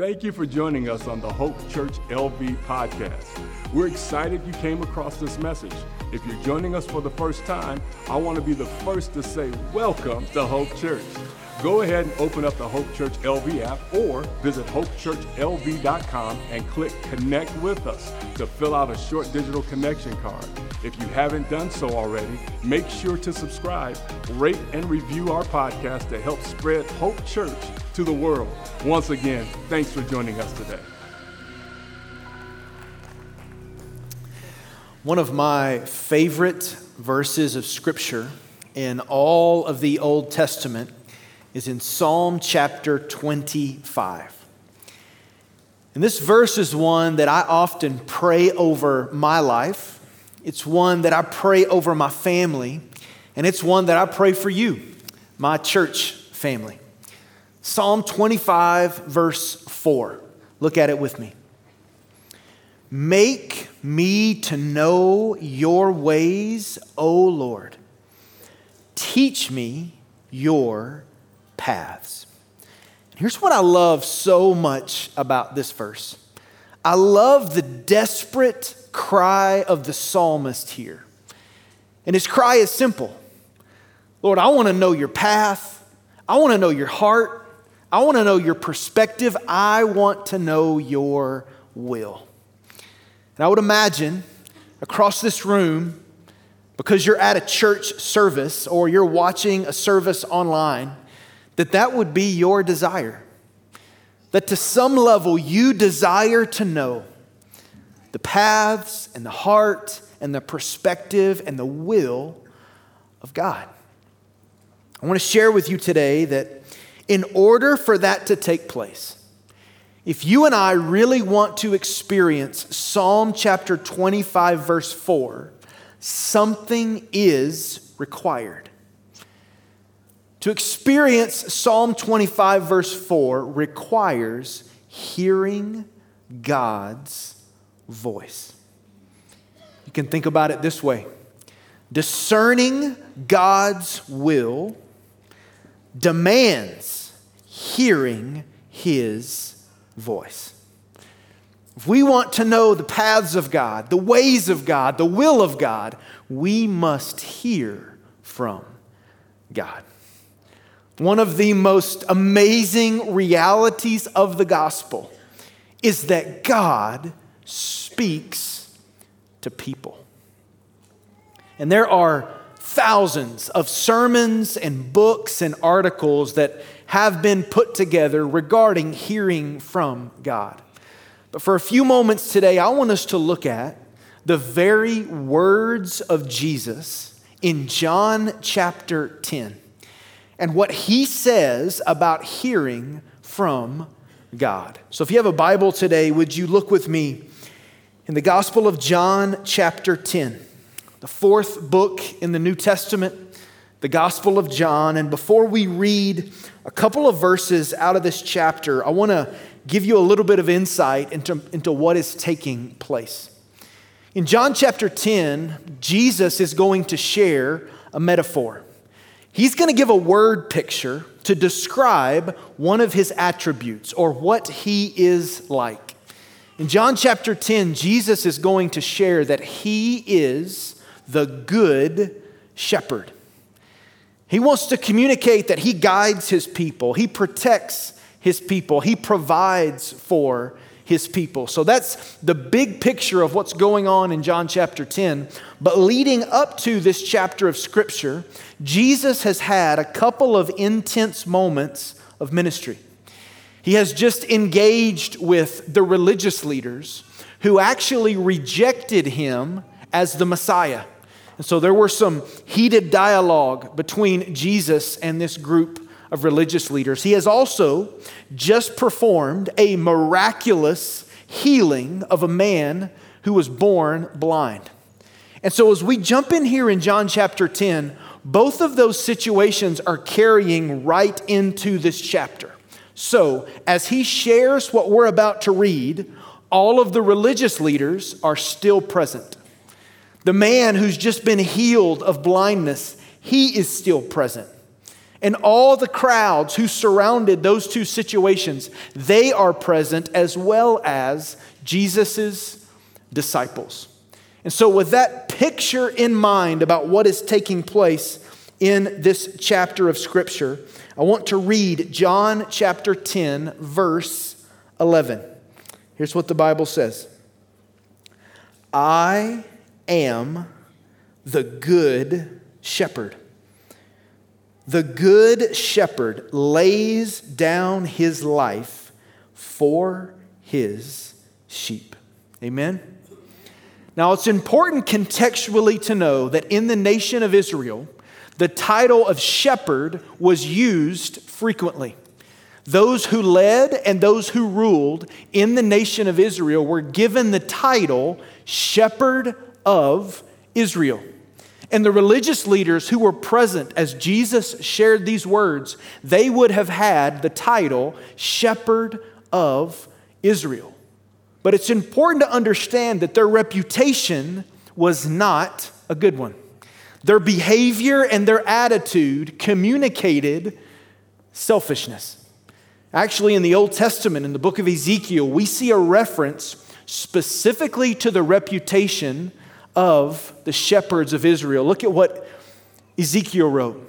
Thank you for joining us on the Hope Church LV podcast. We're excited you came across this message. If you're joining us for the first time, I want to be the first to say welcome to Hope Church. Go ahead and open up the Hope Church LV app or visit hopechurchlv.com and click Connect with us to fill out a short digital connection card. If you haven't done so already, make sure to subscribe, rate, and review our podcast to help spread Hope Church to the world. Once again, thanks for joining us today. One of my favorite verses of Scripture in all of the Old Testament is in Psalm chapter 25. And this verse is one that I often pray over my life. It's one that I pray over my family. And it's one that I pray for you, my church family. Psalm 25, verse 4. Look at it with me. Make me to know your ways, O Lord. Teach me your paths. Here's what I love so much about this verse I love the desperate cry of the psalmist here. And his cry is simple Lord, I want to know your path, I want to know your heart, I want to know your perspective, I want to know your will. And I would imagine across this room, because you're at a church service or you're watching a service online, that that would be your desire. That to some level you desire to know the paths and the heart and the perspective and the will of God. I want to share with you today that in order for that to take place, if you and I really want to experience Psalm chapter 25, verse 4, something is required. To experience Psalm 25, verse 4, requires hearing God's voice. You can think about it this way discerning God's will demands hearing His voice. If we want to know the paths of God, the ways of God, the will of God, we must hear from God. One of the most amazing realities of the gospel is that God speaks to people. And there are thousands of sermons and books and articles that have been put together regarding hearing from God. But for a few moments today, I want us to look at the very words of Jesus in John chapter 10 and what he says about hearing from God. So if you have a Bible today, would you look with me in the Gospel of John, chapter 10, the fourth book in the New Testament, the Gospel of John. And before we read a couple of verses out of this chapter, I want to give you a little bit of insight into, into what is taking place. In John chapter 10, Jesus is going to share a metaphor. He's going to give a word picture to describe one of his attributes or what he is like. In John chapter 10, Jesus is going to share that he is the good shepherd. He wants to communicate that he guides his people, he protects his people, he provides for his people. So that's the big picture of what's going on in John chapter 10. But leading up to this chapter of scripture, Jesus has had a couple of intense moments of ministry. He has just engaged with the religious leaders who actually rejected him as the Messiah. And so there were some heated dialogue between Jesus and this group of religious leaders. He has also just performed a miraculous healing of a man who was born blind. And so, as we jump in here in John chapter 10, both of those situations are carrying right into this chapter. So, as he shares what we're about to read, all of the religious leaders are still present. The man who's just been healed of blindness, he is still present. And all the crowds who surrounded those two situations, they are present as well as Jesus' disciples. And so, with that picture in mind about what is taking place in this chapter of Scripture, I want to read John chapter 10, verse 11. Here's what the Bible says I am the good shepherd. The good shepherd lays down his life for his sheep. Amen? Now, it's important contextually to know that in the nation of Israel, the title of shepherd was used frequently. Those who led and those who ruled in the nation of Israel were given the title shepherd of Israel. And the religious leaders who were present as Jesus shared these words, they would have had the title shepherd of Israel. But it's important to understand that their reputation was not a good one. Their behavior and their attitude communicated selfishness. Actually, in the Old Testament, in the book of Ezekiel, we see a reference specifically to the reputation of the shepherds of Israel. Look at what Ezekiel wrote.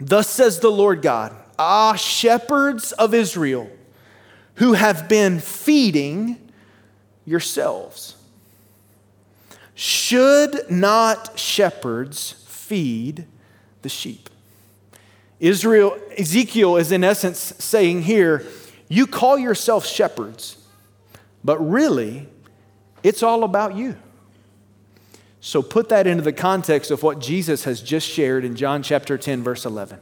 Thus says the Lord God, Ah, shepherds of Israel, who have been feeding yourselves. Should not shepherds feed the sheep? Israel, Ezekiel is in essence saying here, you call yourself shepherds, but really, it's all about you. So put that into the context of what Jesus has just shared in John chapter 10, verse 11.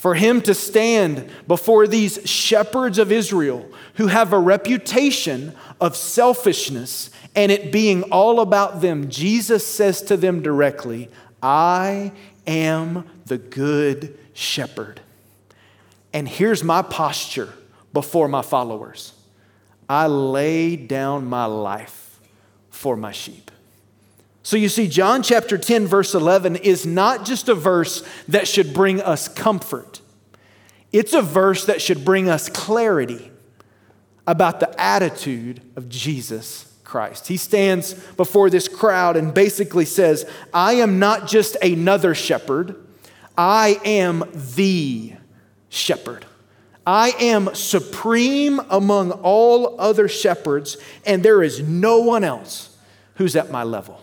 For him to stand before these shepherds of Israel who have a reputation of selfishness and it being all about them, Jesus says to them directly, I am the good shepherd. And here's my posture before my followers I lay down my life for my sheep. So you see, John chapter 10, verse 11 is not just a verse that should bring us comfort, it's a verse that should bring us clarity about the attitude of Jesus Christ. He stands before this crowd and basically says, I am not just another shepherd, I am the shepherd. I am supreme among all other shepherds, and there is no one else who's at my level.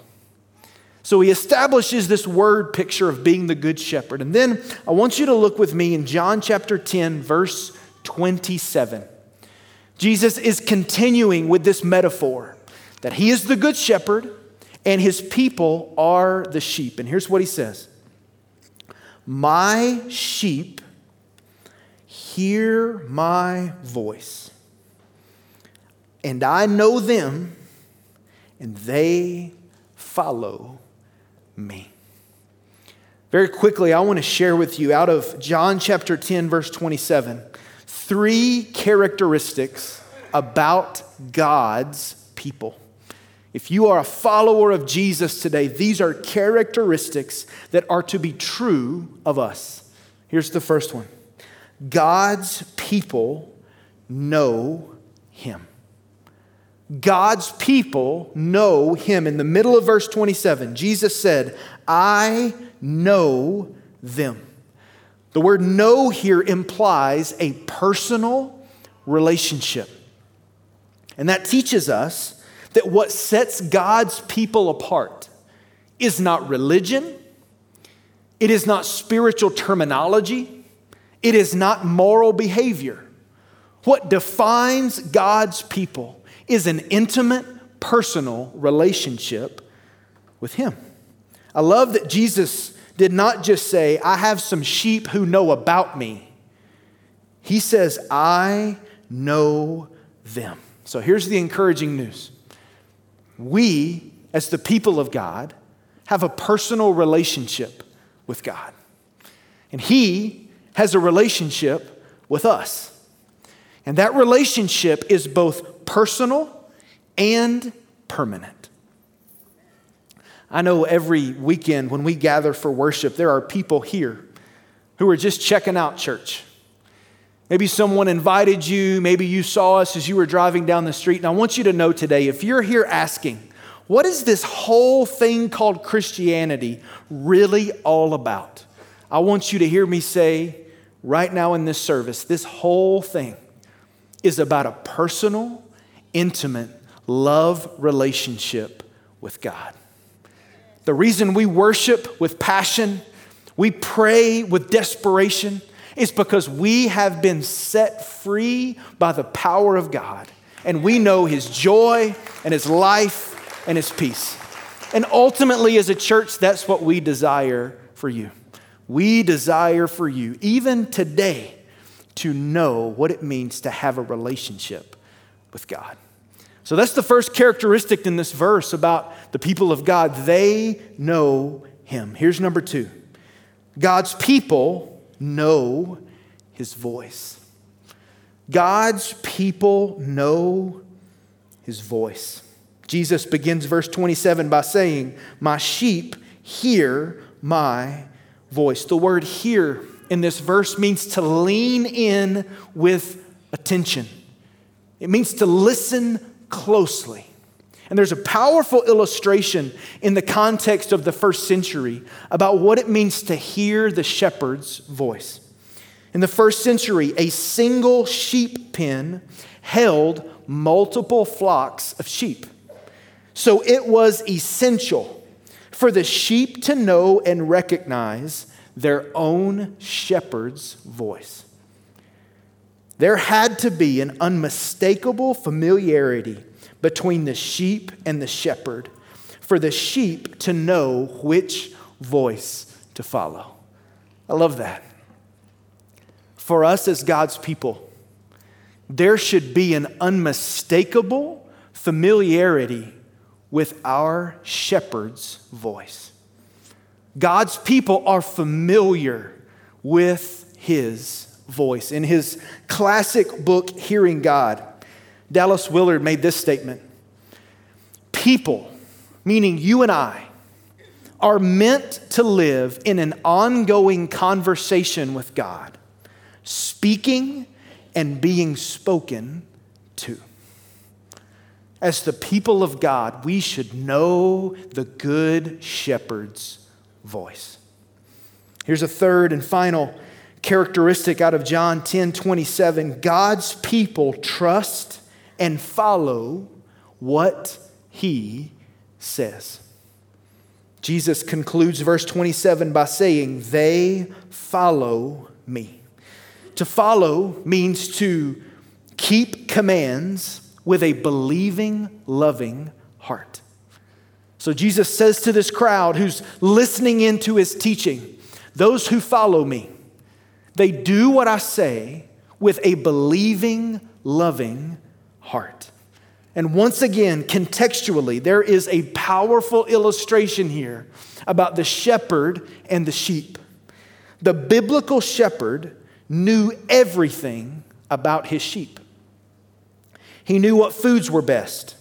So he establishes this word picture of being the good shepherd. And then I want you to look with me in John chapter 10, verse 27. Jesus is continuing with this metaphor that he is the good shepherd and his people are the sheep. And here's what he says My sheep hear my voice, and I know them, and they follow me. Very quickly, I want to share with you out of John chapter 10, verse 27, three characteristics about God's people. If you are a follower of Jesus today, these are characteristics that are to be true of us. Here's the first one God's people know Him. God's people know him. In the middle of verse 27, Jesus said, I know them. The word know here implies a personal relationship. And that teaches us that what sets God's people apart is not religion, it is not spiritual terminology, it is not moral behavior. What defines God's people is an intimate, personal relationship with Him. I love that Jesus did not just say, I have some sheep who know about me. He says, I know them. So here's the encouraging news. We, as the people of God, have a personal relationship with God. And He has a relationship with us. And that relationship is both personal and permanent. I know every weekend when we gather for worship, there are people here who are just checking out church. Maybe someone invited you, maybe you saw us as you were driving down the street. And I want you to know today if you're here asking, what is this whole thing called Christianity really all about? I want you to hear me say right now in this service this whole thing is about a personal, intimate love relationship with God. The reason we worship with passion, we pray with desperation, is because we have been set free by the power of God. And we know His joy and His life and His peace. And ultimately, as a church, that's what we desire for you. We desire for you, even today, to know what it means to have a relationship with God. So that's the first characteristic in this verse about the people of God. They know Him. Here's number two God's people know His voice. God's people know His voice. Jesus begins verse 27 by saying, My sheep hear my voice. The word hear in this verse means to lean in with attention, it means to listen closely. And there's a powerful illustration in the context of the first century about what it means to hear the shepherd's voice. In the first century, a single sheep pen held multiple flocks of sheep. So it was essential for the sheep to know and recognize their own shepherd's voice. There had to be an unmistakable familiarity between the sheep and the shepherd for the sheep to know which voice to follow. I love that. For us as God's people, there should be an unmistakable familiarity with our shepherd's voice. God's people are familiar with his voice. In his classic book, Hearing God, Dallas Willard made this statement People, meaning you and I, are meant to live in an ongoing conversation with God, speaking and being spoken to. As the people of God, we should know the good shepherd's voice. Here's a third and final characteristic out of John 10 27. God's people trust and follow what he says. Jesus concludes verse 27 by saying, They follow me. To follow means to keep commands with a believing, loving heart. So Jesus says to this crowd who's listening into his teaching, Those who follow me, they do what I say with a believing, loving heart. And once again, contextually, there is a powerful illustration here about the shepherd and the sheep. The biblical shepherd knew everything about his sheep. He knew what foods were best,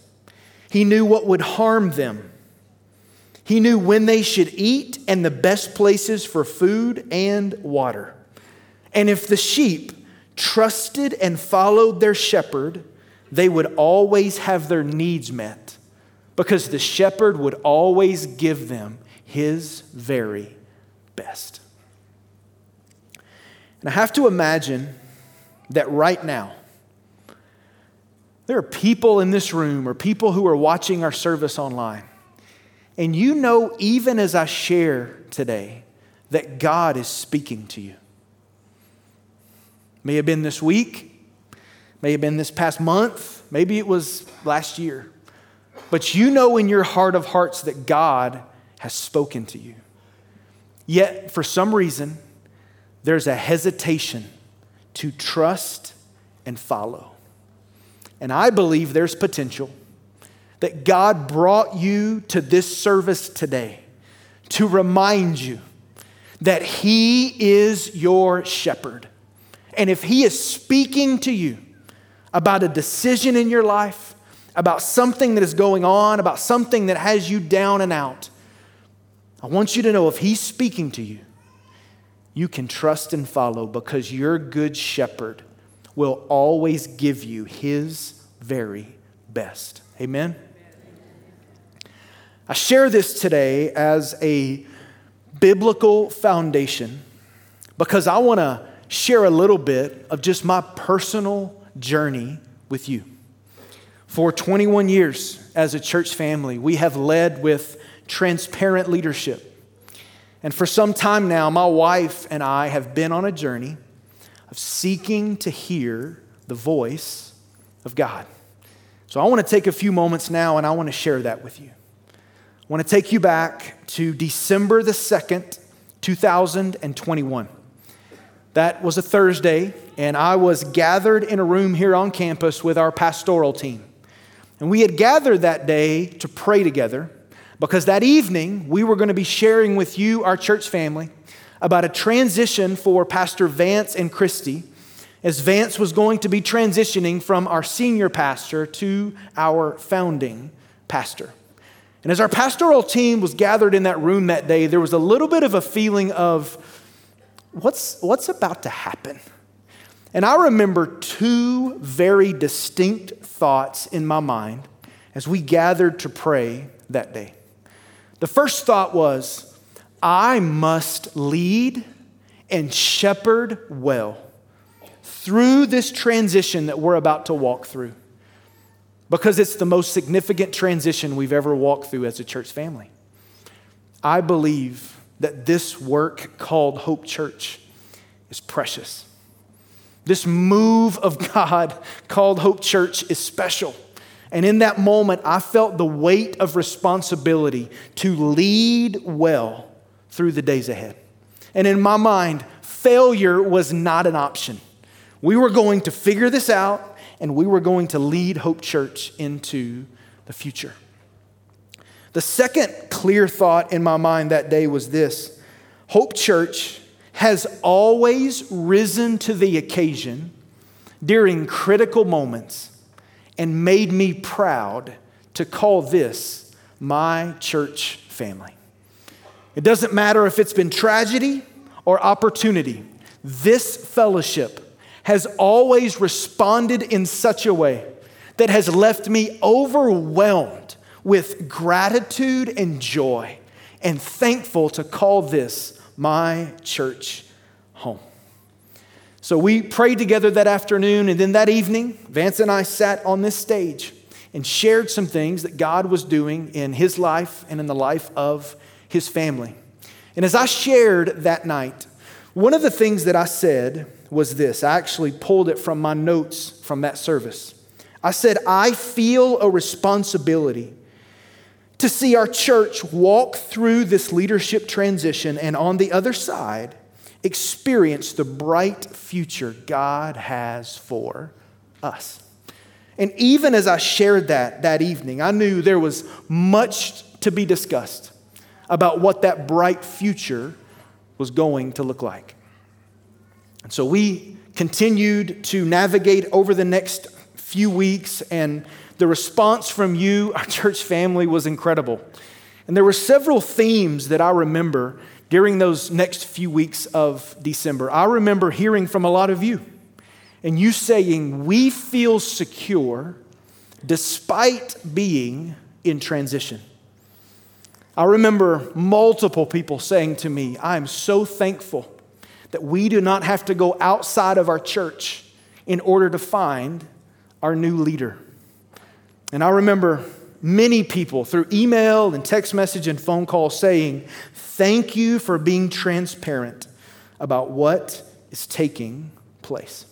he knew what would harm them. He knew when they should eat and the best places for food and water. And if the sheep trusted and followed their shepherd, they would always have their needs met because the shepherd would always give them his very best. And I have to imagine that right now, there are people in this room or people who are watching our service online. And you know, even as I share today, that God is speaking to you. May have been this week, may have been this past month, maybe it was last year. But you know in your heart of hearts that God has spoken to you. Yet, for some reason, there's a hesitation to trust and follow. And I believe there's potential that God brought you to this service today to remind you that He is your shepherd. And if He is speaking to you about a decision in your life, about something that is going on, about something that has you down and out, I want you to know if He's speaking to you, you can trust and follow because your good shepherd will always give you his very best. Amen? I share this today as a biblical foundation because I want to share a little bit of just my personal journey with you. For 21 years as a church family, we have led with transparent leadership. And for some time now, my wife and I have been on a journey of seeking to hear the voice of God. So I want to take a few moments now and I want to share that with you. I want to take you back to December the 2nd, 2021. That was a Thursday, and I was gathered in a room here on campus with our pastoral team. And we had gathered that day to pray together because that evening we were going to be sharing with you, our church family, about a transition for Pastor Vance and Christy, as Vance was going to be transitioning from our senior pastor to our founding pastor. And as our pastoral team was gathered in that room that day, there was a little bit of a feeling of, what's, what's about to happen? And I remember two very distinct thoughts in my mind as we gathered to pray that day. The first thought was, I must lead and shepherd well through this transition that we're about to walk through because it's the most significant transition we've ever walked through as a church family. I believe that this work called Hope Church is precious. This move of God called Hope Church is special. And in that moment, I felt the weight of responsibility to lead well through the days ahead. And in my mind, failure was not an option. We were going to figure this out and we were going to lead Hope Church into the future. The second clear thought in my mind that day was this Hope Church has always risen to the occasion during critical moments and made me proud to call this my church family. It doesn't matter if it's been tragedy or opportunity, this fellowship has always responded in such a way that has left me overwhelmed with gratitude and joy and thankful to call this my church home. So we prayed together that afternoon, and then that evening, Vance and I sat on this stage and shared some things that God was doing in his life and in the life of his family. And as I shared that night, one of the things that I said was this. I actually pulled it from my notes from that service. I said, I feel a responsibility to see our church walk through this leadership transition and on the other side, experience the bright future God has for us. And even as I shared that that evening, I knew there was much to be discussed about what that bright future was going to look like. And so we continued to navigate over the next few weeks and the response from you, our church family, was incredible. And there were several themes that I remember during those next few weeks of December. I remember hearing from a lot of you and you saying, We feel secure despite being in transition. I remember multiple people saying to me, I am so thankful that we do not have to go outside of our church in order to find our new leader. And I remember many people through email and text message and phone call saying, Thank you for being transparent about what is taking place.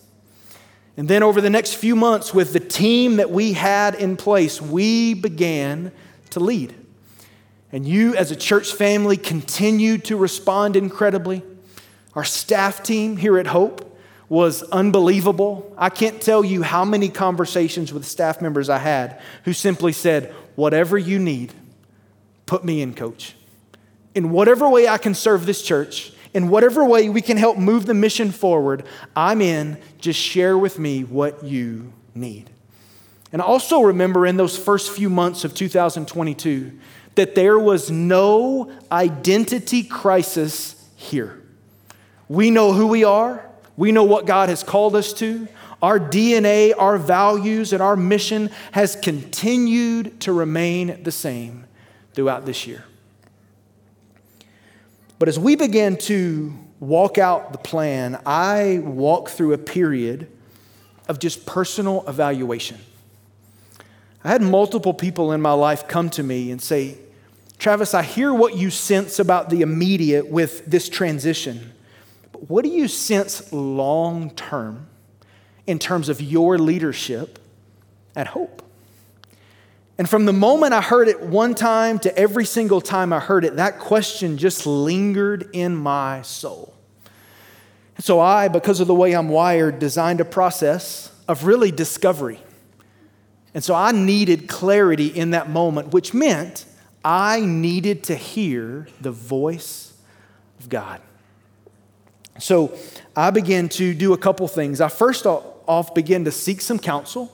And then over the next few months, with the team that we had in place, we began to lead. And you, as a church family, continued to respond incredibly. Our staff team here at Hope was unbelievable. I can't tell you how many conversations with staff members I had who simply said, Whatever you need, put me in, coach. In whatever way I can serve this church, in whatever way we can help move the mission forward, I'm in. Just share with me what you need. And also remember in those first few months of 2022 that there was no identity crisis here. We know who we are, we know what God has called us to. Our DNA, our values, and our mission has continued to remain the same throughout this year. But as we began to walk out the plan, I walked through a period of just personal evaluation. I had multiple people in my life come to me and say, Travis, I hear what you sense about the immediate with this transition, what do you sense long term in terms of your leadership at Hope? And from the moment I heard it one time to every single time I heard it, that question just lingered in my soul. And so I, because of the way I'm wired, designed a process of really discovery. And so I needed clarity in that moment, which meant I needed to hear the voice of God. So I began to do a couple things. I first off began to seek some counsel,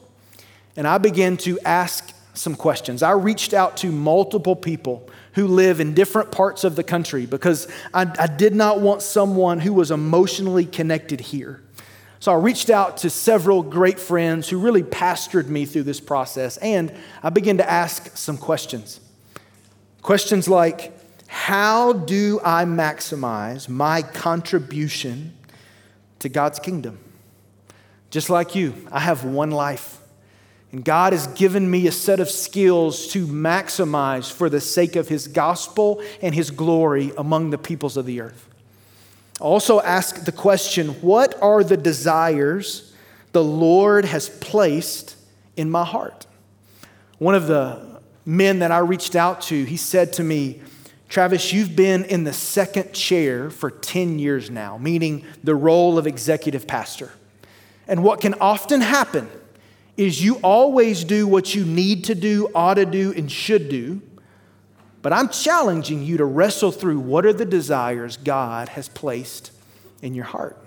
and I began to ask some questions. I reached out to multiple people who live in different parts of the country because I, I, did not want someone who was emotionally connected here. So I reached out to several great friends who really pastored me through this process, and I began to ask some questions. Questions like, how do I maximize my contribution to God's kingdom? Just like you, I have one life. And God has given me a set of skills to maximize for the sake of His gospel and His glory among the peoples of the earth. Also, ask the question what are the desires the Lord has placed in my heart? One of the men that I reached out to, he said to me, Travis, you've been in the second chair for 10 years now, meaning the role of executive pastor. And what can often happen is you always do what you need to do, ought to do, and should do. But I'm challenging you to wrestle through what are the desires God has placed in your heart.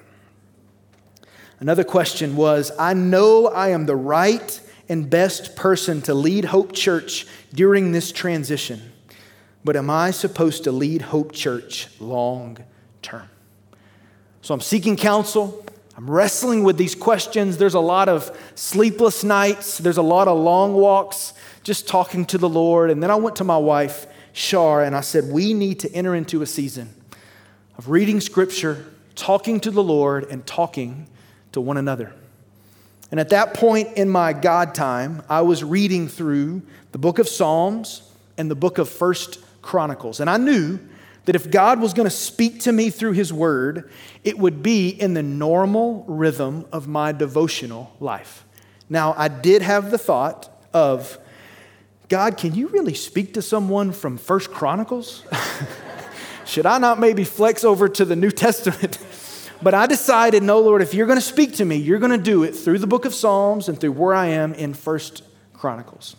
Another question was I know I am the right and best person to lead Hope Church during this transition, but am I supposed to lead Hope Church long term? So I'm seeking counsel. I'm wrestling with these questions. There's a lot of sleepless nights, there's a lot of long walks just talking to the Lord. And then I went to my wife, Shar, and I said, We need to enter into a season of reading scripture, talking to the Lord, and talking to one another. And at that point in my God time, I was reading through the book of Psalms and the book of First Chronicles. And I knew that if God was going to speak to me through His Word, it would be in the normal rhythm of my devotional life. Now, I did have the thought of, God, can you really speak to someone from First Chronicles? Should I not maybe flex over to the New Testament? but I decided, no, Lord, if you're going to speak to me, you're going to do it through the book of Psalms and through where I am in First Chronicles.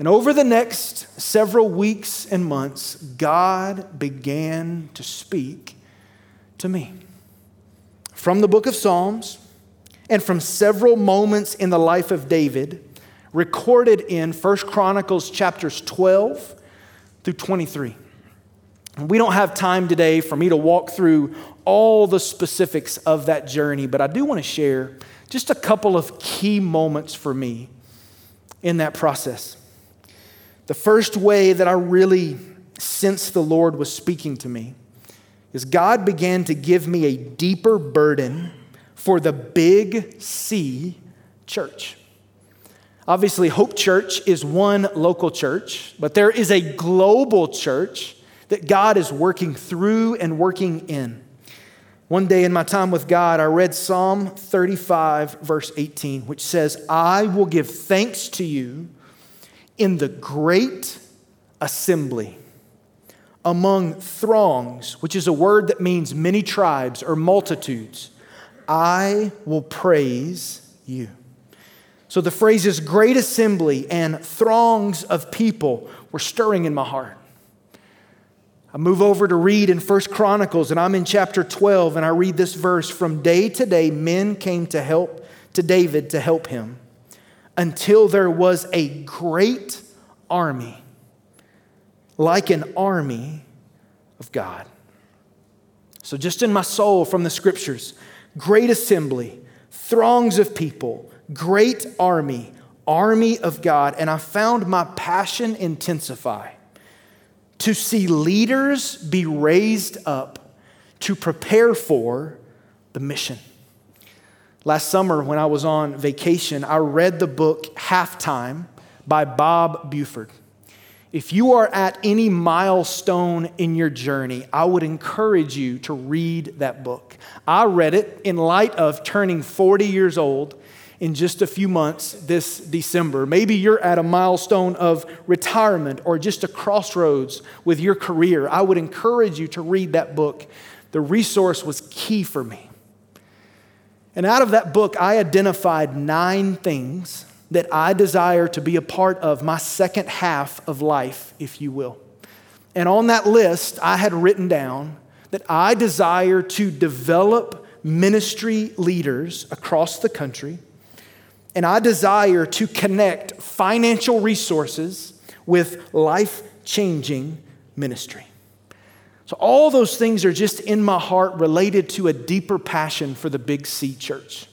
And over the next several weeks and months, God began to speak to me from the book of Psalms and from several moments in the life of David recorded in First Chronicles chapters 12 through 23. We don't have time today for me to walk through all the specifics of that journey, but I do want to share just a couple of key moments for me in that process. The first way that I really sensed the Lord was speaking to me is God began to give me a deeper burden for the big C church. Obviously, Hope Church is one local church, but there is a global church that God is working through and working in. One day in my time with God, I read Psalm 35, verse 18, which says, I will give thanks to you in the great assembly among throngs, which is a word that means many tribes or multitudes, I will praise you. So the phrases great assembly and throngs of people were stirring in my heart. I move over to read in First Chronicles, and I'm in chapter 12, and I read this verse From day to day, men came to help to David to help him until there was a great army, like an army of God. So, just in my soul from the scriptures, great assembly, throngs of people, great army, army of God. And I found my passion intensify to see leaders be raised up to prepare for the mission. Last summer, when I was on vacation, I read the book Halftime by Bob Buford. If you are at any milestone in your journey, I would encourage you to read that book. I read it in light of turning 40 years old in just a few months this December. Maybe you're at a milestone of retirement or just a crossroads with your career. I would encourage you to read that book. The resource was key for me. And out of that book, I identified nine things that I desire to be a part of my second half of life, if you will. And on that list, I had written down that I desire to develop ministry leaders across the country, and I desire to connect financial resources with life changing ministry. So, all those things are just in my heart related to a deeper passion for the Big C church.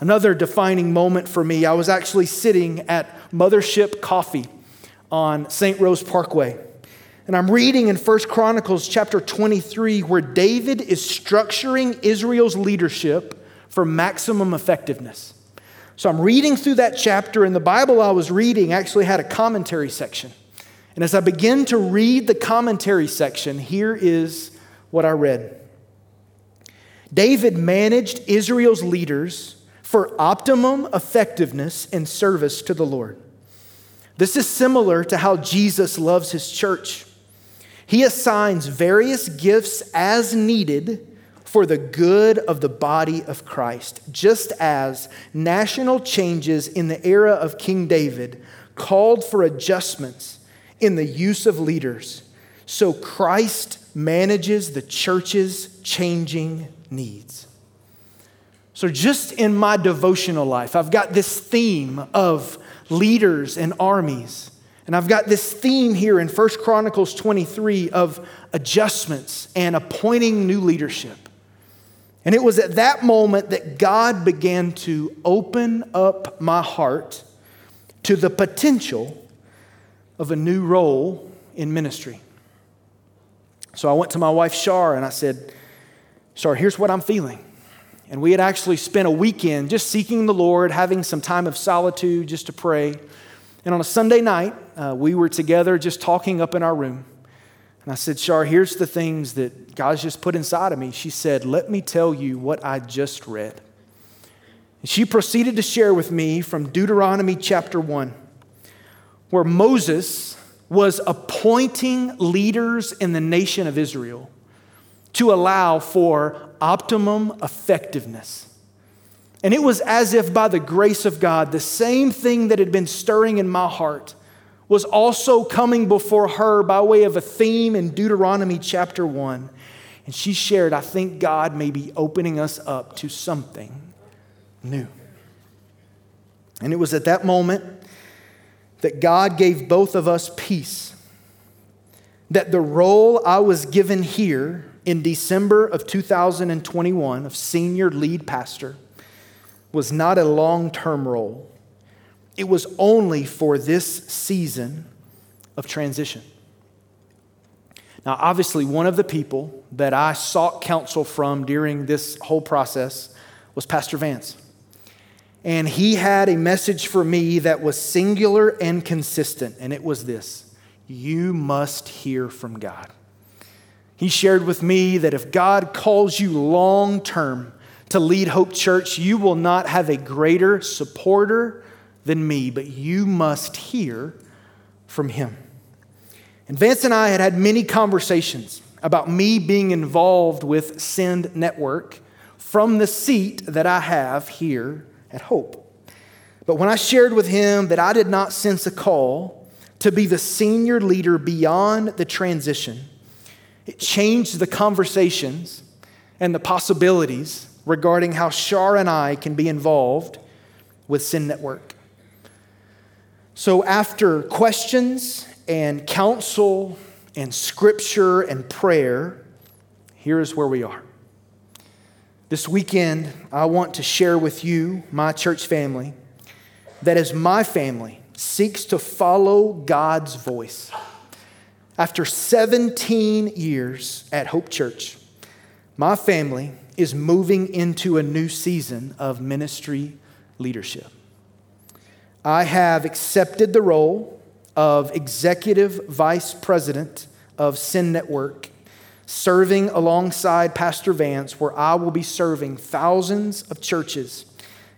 Another defining moment for me, I was actually sitting at Mothership Coffee on St. Rose Parkway. And I'm reading in 1 Chronicles chapter 23 where David is structuring Israel's leadership for maximum effectiveness. So I'm reading through that chapter, and the Bible I was reading actually had a commentary section. And as I begin to read the commentary section, here is what I read David managed Israel's leaders for optimum effectiveness and service to the Lord. This is similar to how Jesus loves his church. He assigns various gifts as needed for the good of the body of Christ, just as national changes in the era of King David called for adjustments in the use of leaders. So Christ manages the church's changing needs. So, just in my devotional life, I've got this theme of leaders and armies. And I've got this theme here in 1 Chronicles 23 of adjustments and appointing new leadership. And it was at that moment that God began to open up my heart to the potential of a new role in ministry. So I went to my wife, Shar, and I said, Shar, here's what I'm feeling. And we had actually spent a weekend just seeking the Lord, having some time of solitude just to pray. And on a Sunday night, uh, we were together just talking up in our room. And I said, Shar, here's the things that God's just put inside of me. She said, Let me tell you what I just read. And she proceeded to share with me from Deuteronomy chapter 1 where Moses was appointing leaders in the nation of Israel to allow for optimum effectiveness. And it was as if by the grace of God, the same thing that had been stirring in my heart was also coming before her by way of a theme in Deuteronomy chapter 1. And she shared, I think God may be opening us up to something new. And it was at that moment that God gave both of us peace. That the role I was given here in December of 2021 of senior lead pastor was not a long term role, it was only for this season of transition. Now, obviously, one of the people that I sought counsel from during this whole process was Pastor Vance. And he had a message for me that was singular and consistent, and it was this You must hear from God. He shared with me that if God calls you long term to lead Hope Church, you will not have a greater supporter than me, but you must hear from Him. And Vance and I had had many conversations about me being involved with Send Network from the seat that I have here at Hope. But when I shared with him that I did not sense a call to be the senior leader beyond the transition, it changed the conversations and the possibilities regarding how Shar and I can be involved with Send Network. So, after questions and counsel and scripture and prayer, here is where we are. This weekend, I want to share with you, my church family, that as my family seeks to follow God's voice, after 17 years at Hope Church, my family is moving into a new season of ministry leadership. I have accepted the role of executive vice president of Send Network, serving alongside Pastor Vance, where I will be serving thousands of churches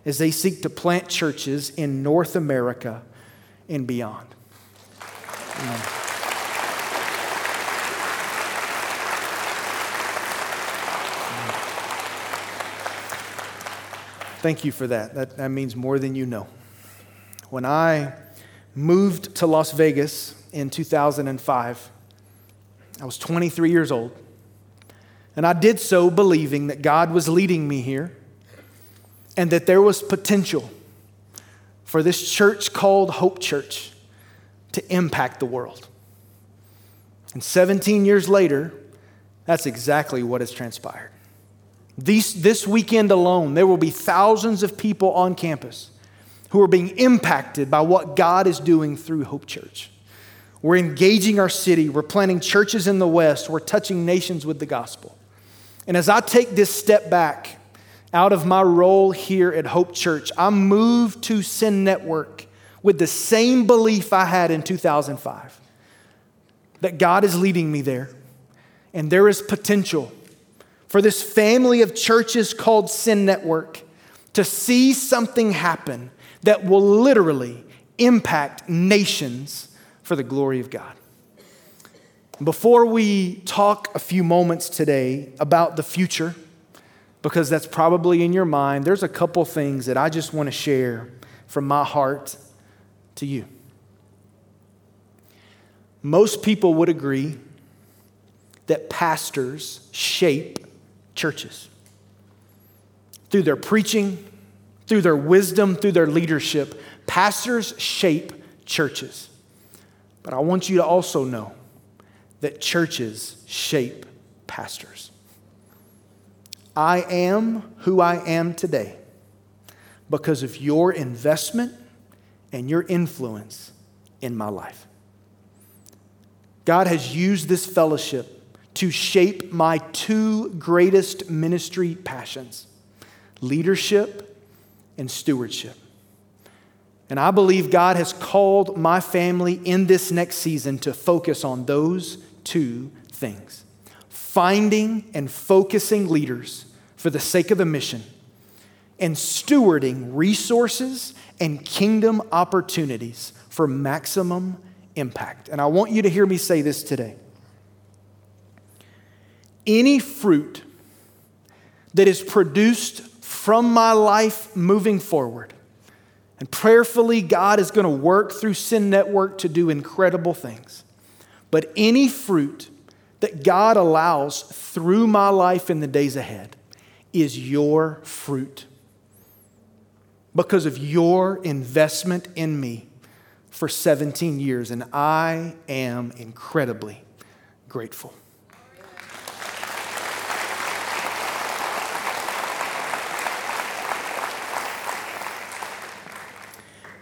as they seek to plant churches in North America and beyond. Amen. Thank you for that. that. That means more than you know. When I moved to Las Vegas in 2005, I was 23 years old. And I did so believing that God was leading me here and that there was potential for this church called Hope Church to impact the world. And 17 years later, that's exactly what has transpired. These, this weekend alone, there will be thousands of people on campus who are being impacted by what God is doing through Hope Church. We're engaging our city, we're planting churches in the West, we're touching nations with the gospel. And as I take this step back out of my role here at Hope Church, I move to Send Network with the same belief I had in 2005 that God is leading me there. And there is potential for this family of churches called Send Network to see something happen that will literally impact nations for the glory of God. Before we talk a few moments today about the future, because that's probably in your mind, there's a couple things that I just want to share from my heart to you. Most people would agree that pastors shape churches. Through their preaching, through their wisdom, through their leadership, pastors shape churches. But I want you to also know that churches shape pastors. I am who I am today because of your investment and your influence in my life. God has used this fellowship to shape my two greatest ministry passions leadership and stewardship. And I believe God has called my family in this next season to focus on those two things finding and focusing leaders for the sake of the mission, and stewarding resources and kingdom opportunities for maximum impact. And I want you to hear me say this today any fruit that is produced from my life moving forward. And prayerfully, God is going to work through Send Network to do incredible things. But any fruit that God allows through my life in the days ahead is your fruit because of your investment in me for 17 years. And I am incredibly grateful.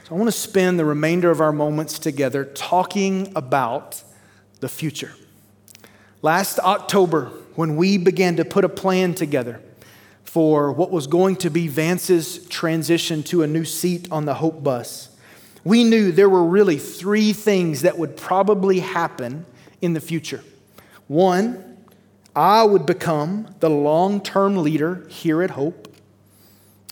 So I want to spend the remainder of our moments together talking about the future. Last October, when we began to put a plan together for what was going to be Vance's transition to a new seat on the Hope bus, we knew there were really three things that would probably happen in the future. One, I would become the long term leader here at Hope.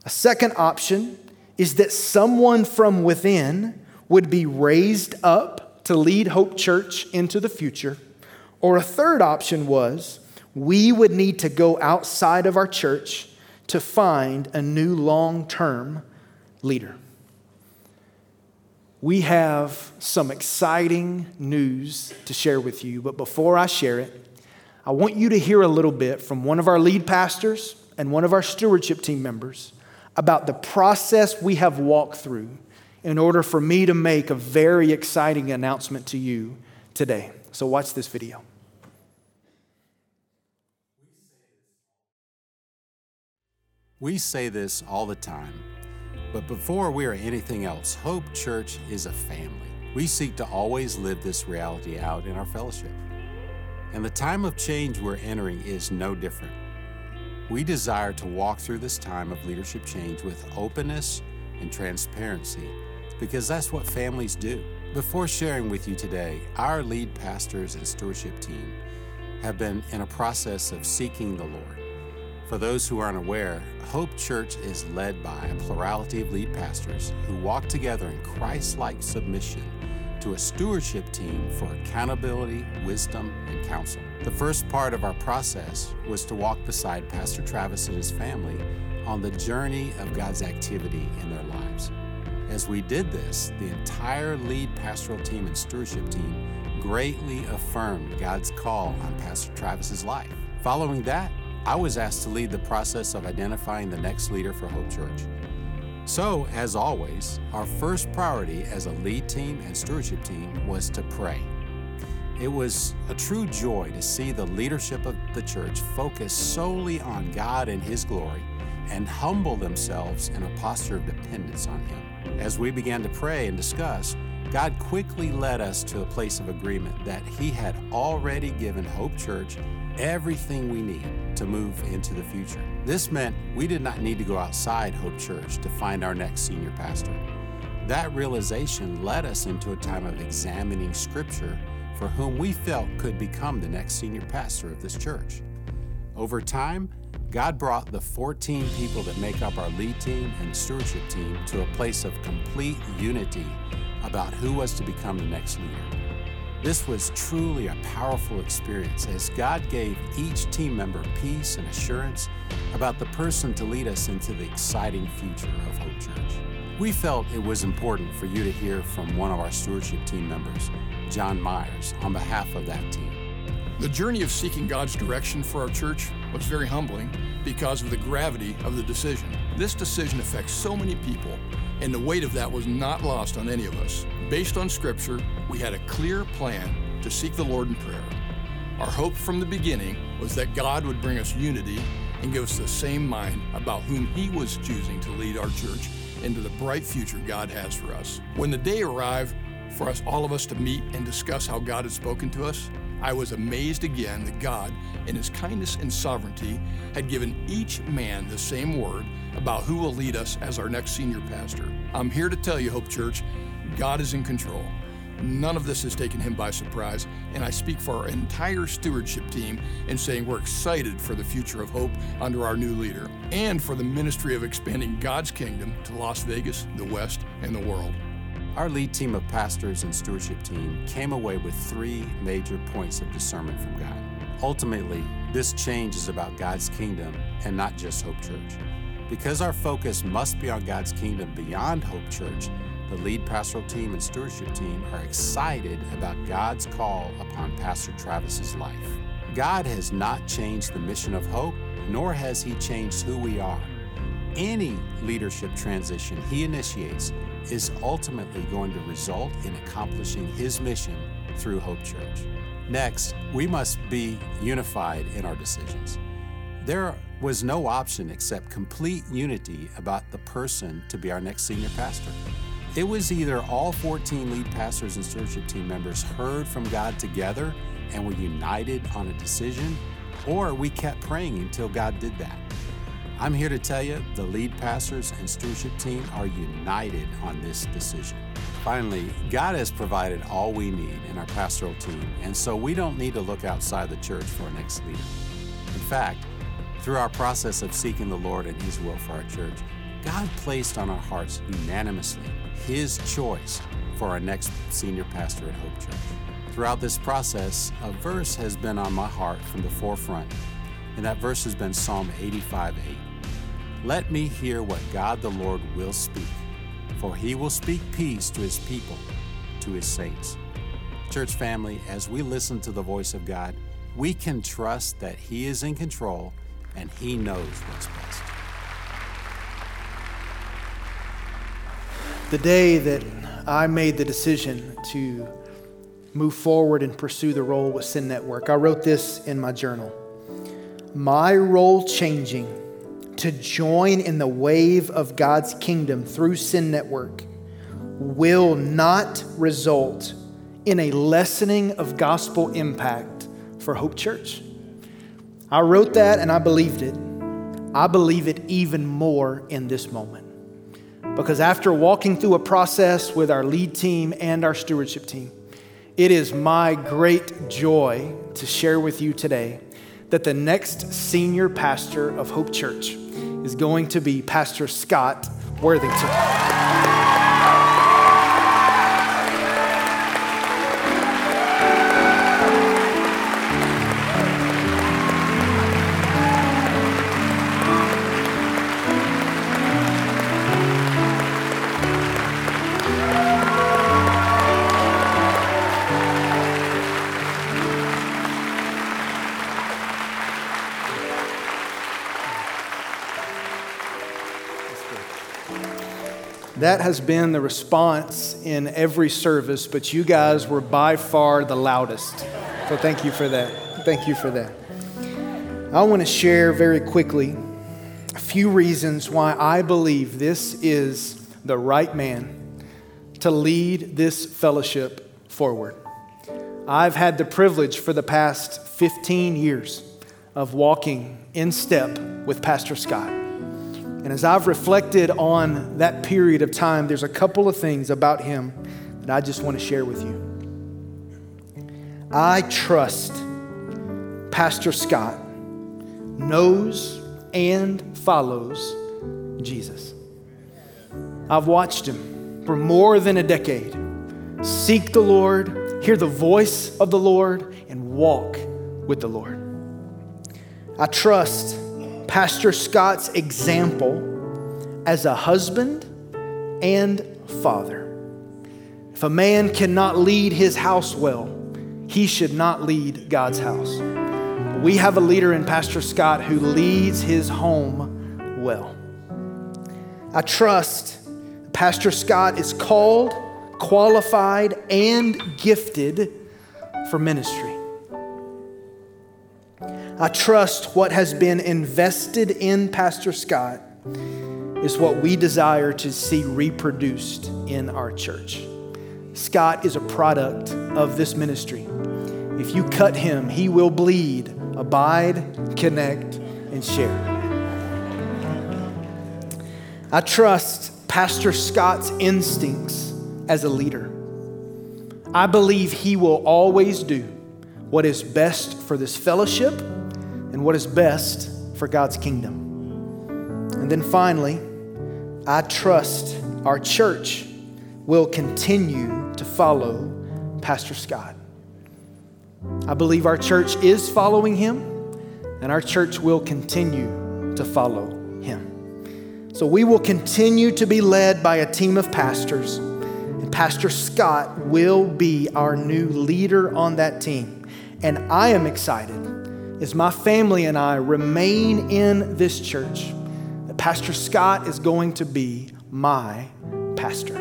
A second option is that someone from within would be raised up to lead Hope Church into the future. Or a third option was we would need to go outside of our church to find a new long term leader. We have some exciting news to share with you, but before I share it, I want you to hear a little bit from one of our lead pastors and one of our stewardship team members about the process we have walked through in order for me to make a very exciting announcement to you today. So, watch this video. We say this all the time, but before we are anything else, Hope Church is a family. We seek to always live this reality out in our fellowship. And the time of change we're entering is no different. We desire to walk through this time of leadership change with openness and transparency because that's what families do. Before sharing with you today, our lead pastors and stewardship team have been in a process of seeking the Lord. For those who aren't aware, Hope Church is led by a plurality of lead pastors who walk together in Christ like submission to a stewardship team for accountability, wisdom, and counsel. The first part of our process was to walk beside Pastor Travis and his family on the journey of God's activity in their lives. As we did this, the entire lead pastoral team and stewardship team greatly affirmed God's call on Pastor Travis's life. Following that, I was asked to lead the process of identifying the next leader for Hope Church. So, as always, our first priority as a lead team and stewardship team was to pray. It was a true joy to see the leadership of the church focus solely on God and His glory and humble themselves in a posture of dependence on Him. As we began to pray and discuss, God quickly led us to a place of agreement that He had already given Hope Church everything we need to move into the future. This meant we did not need to go outside Hope Church to find our next senior pastor. That realization led us into a time of examining Scripture for whom we felt could become the next senior pastor of this church. Over time, God brought the 14 people that make up our lead team and stewardship team to a place of complete unity about who was to become the next leader. This was truly a powerful experience as God gave each team member peace and assurance about the person to lead us into the exciting future of Hope Church. We felt it was important for you to hear from one of our stewardship team members, John Myers, on behalf of that team. The journey of seeking God's direction for our church was very humbling because of the gravity of the decision. This decision affects so many people, and the weight of that was not lost on any of us. Based on Scripture, we had a clear plan to seek the Lord in prayer. Our hope from the beginning was that God would bring us unity and give us the same mind about whom He was choosing to lead our church into the bright future God has for us. When the day arrived for us, all of us, to meet and discuss how God had spoken to us, I was amazed again that God, in His kindness and sovereignty, had given each man the same word about who will lead us as our next senior pastor. I'm here to tell you, Hope Church, God is in control. None of this has taken him by surprise, and I speak for our entire stewardship team in saying we're excited for the future of hope under our new leader and for the ministry of expanding God's kingdom to Las Vegas, the West, and the world. Our lead team of pastors and stewardship team came away with three major points of discernment from God. Ultimately, this change is about God's kingdom and not just Hope Church. Because our focus must be on God's kingdom beyond Hope Church, the lead pastoral team and stewardship team are excited about God's call upon Pastor Travis's life. God has not changed the mission of hope, nor has he changed who we are. Any leadership transition he initiates is ultimately going to result in accomplishing his mission through Hope Church. Next, we must be unified in our decisions. There was no option except complete unity about the person to be our next senior pastor. It was either all 14 lead pastors and stewardship team members heard from God together and were united on a decision, or we kept praying until God did that. I'm here to tell you the lead pastors and stewardship team are united on this decision. Finally, God has provided all we need in our pastoral team, and so we don't need to look outside the church for our next leader. In fact, through our process of seeking the Lord and His will for our church, God placed on our hearts unanimously His choice for our next senior pastor at Hope Church. Throughout this process, a verse has been on my heart from the forefront, and that verse has been Psalm 85 8. Let me hear what God the Lord will speak, for he will speak peace to his people, to his saints. Church family, as we listen to the voice of God, we can trust that he is in control and he knows what's best. The day that I made the decision to move forward and pursue the role with Send Network, I wrote this in my journal. My role changing to join in the wave of God's kingdom through Send Network will not result in a lessening of gospel impact for Hope Church. I wrote that and I believed it. I believe it even more in this moment. Because after walking through a process with our lead team and our stewardship team, it is my great joy to share with you today that the next senior pastor of Hope Church is going to be Pastor Scott Worthington. That has been the response in every service, but you guys were by far the loudest. So thank you for that. Thank you for that. I want to share very quickly a few reasons why I believe this is the right man to lead this fellowship forward. I've had the privilege for the past 15 years of walking in step with Pastor Scott. And as I've reflected on that period of time, there's a couple of things about him that I just want to share with you. I trust Pastor Scott knows and follows Jesus. I've watched him for more than a decade seek the Lord, hear the voice of the Lord, and walk with the Lord. I trust Pastor Scott's example as a husband and father. If a man cannot lead his house well, he should not lead God's house. We have a leader in Pastor Scott who leads his home well. I trust Pastor Scott is called, qualified, and gifted for ministry. I trust what has been invested in Pastor Scott is what we desire to see reproduced in our church. Scott is a product of this ministry. If you cut him, he will bleed, abide, connect, and share. I trust Pastor Scott's instincts as a leader. I believe he will always do what is best for this fellowship and what is best for God's kingdom. And then finally, I trust our church will continue to follow Pastor Scott. I believe our church is following him, and our church will continue to follow him. So we will continue to be led by a team of pastors, and Pastor Scott will be our new leader on that team. And I am excited as my family and I remain in this church, that Pastor Scott is going to be my pastor.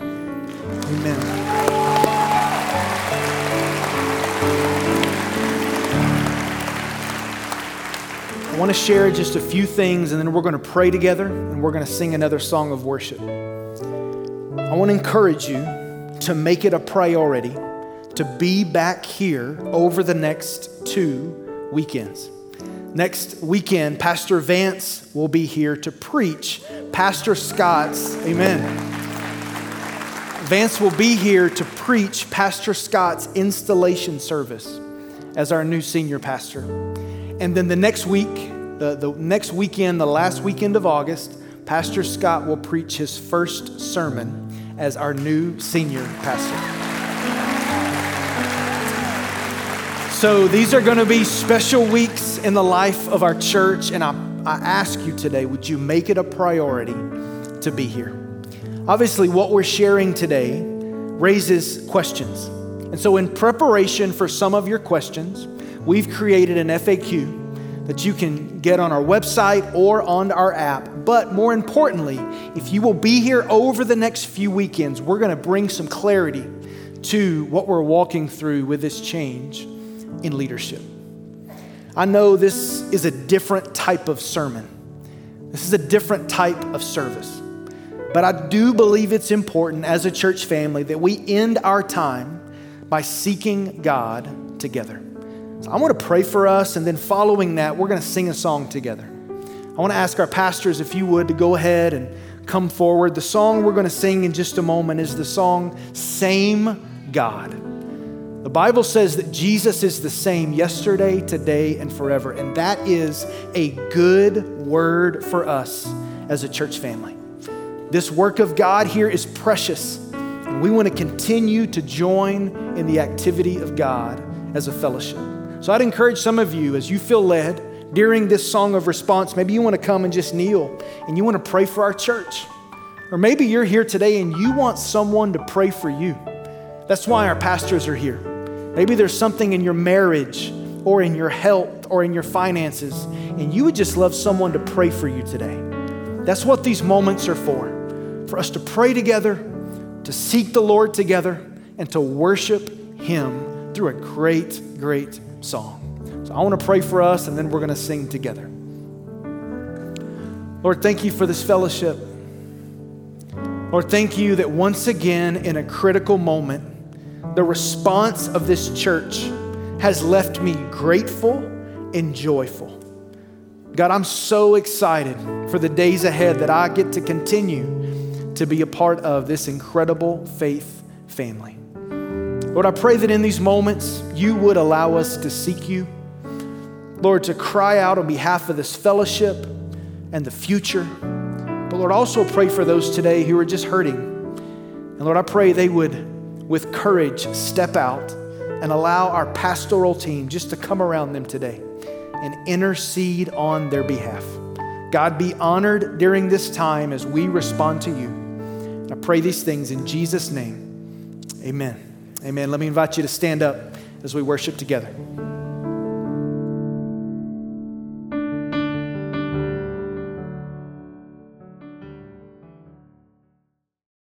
Amen. I want to share just a few things and then we're going to pray together and we're going to sing another song of worship. I want to encourage you to make it a priority to be back here over the next two weekends. Next weekend, Pastor Vance will be here to preach Pastor Scott's, amen. Vance will be here to preach Pastor Scott's installation service as our new senior pastor. And then the next week, the, the next weekend, the last weekend of August, Pastor Scott will preach his first sermon as our new senior pastor. So these are going to be special weeks in the life of our church, and I, I ask you today would you make it a priority to be here? Obviously, what we're sharing today raises questions. And so, in preparation for some of your questions, we've created an FAQ that you can get on our website or on our app. But more importantly, if you will be here over the next few weekends, we're going to bring some clarity to what we're walking through with this change in leadership. I know this is a different type of sermon. This is a different type of service. But I do believe it's important as a church family that we end our time by seeking God together. So I want to pray for us, and then following that, we're going to sing a song together. I want to ask our pastors, if you would, to go ahead and come forward. The song we're going to sing in just a moment is the song Same God. The Bible says that Jesus is the same yesterday, today, and forever. And that is a good word for us as a church family. This work of God here is precious, and we want to continue to join in the activity of God as a fellowship. So I'd encourage some of you, as you feel led during this song of response, maybe you want to come and just kneel and you want to pray for our church. Or maybe you're here today and you want someone to pray for you. That's why our pastors are here. Maybe there's something in your marriage or in your health or in your finances, and you would just love someone to pray for you today. That's what these moments are for for us to pray together, to seek the Lord together, and to worship Him through a great, great song. So I want to pray for us, and then we're going to sing together. Lord, thank you for this fellowship. Lord, thank you that once again, in a critical moment, the response of this church has left me grateful and joyful. God, I'm so excited for the days ahead that I get to continue to be a part of this incredible faith family. Lord, I pray that in these moments you would allow us to seek you. Lord, to cry out on behalf of this fellowship and the future. But Lord, also pray for those today who are just hurting. And Lord, I pray they would with courage step out and allow our pastoral team just to come around them today and intercede on their behalf. God, be honored during this time as we respond to you. I pray these things in Jesus' name. Amen. Amen. Let me invite you to stand up as we worship together.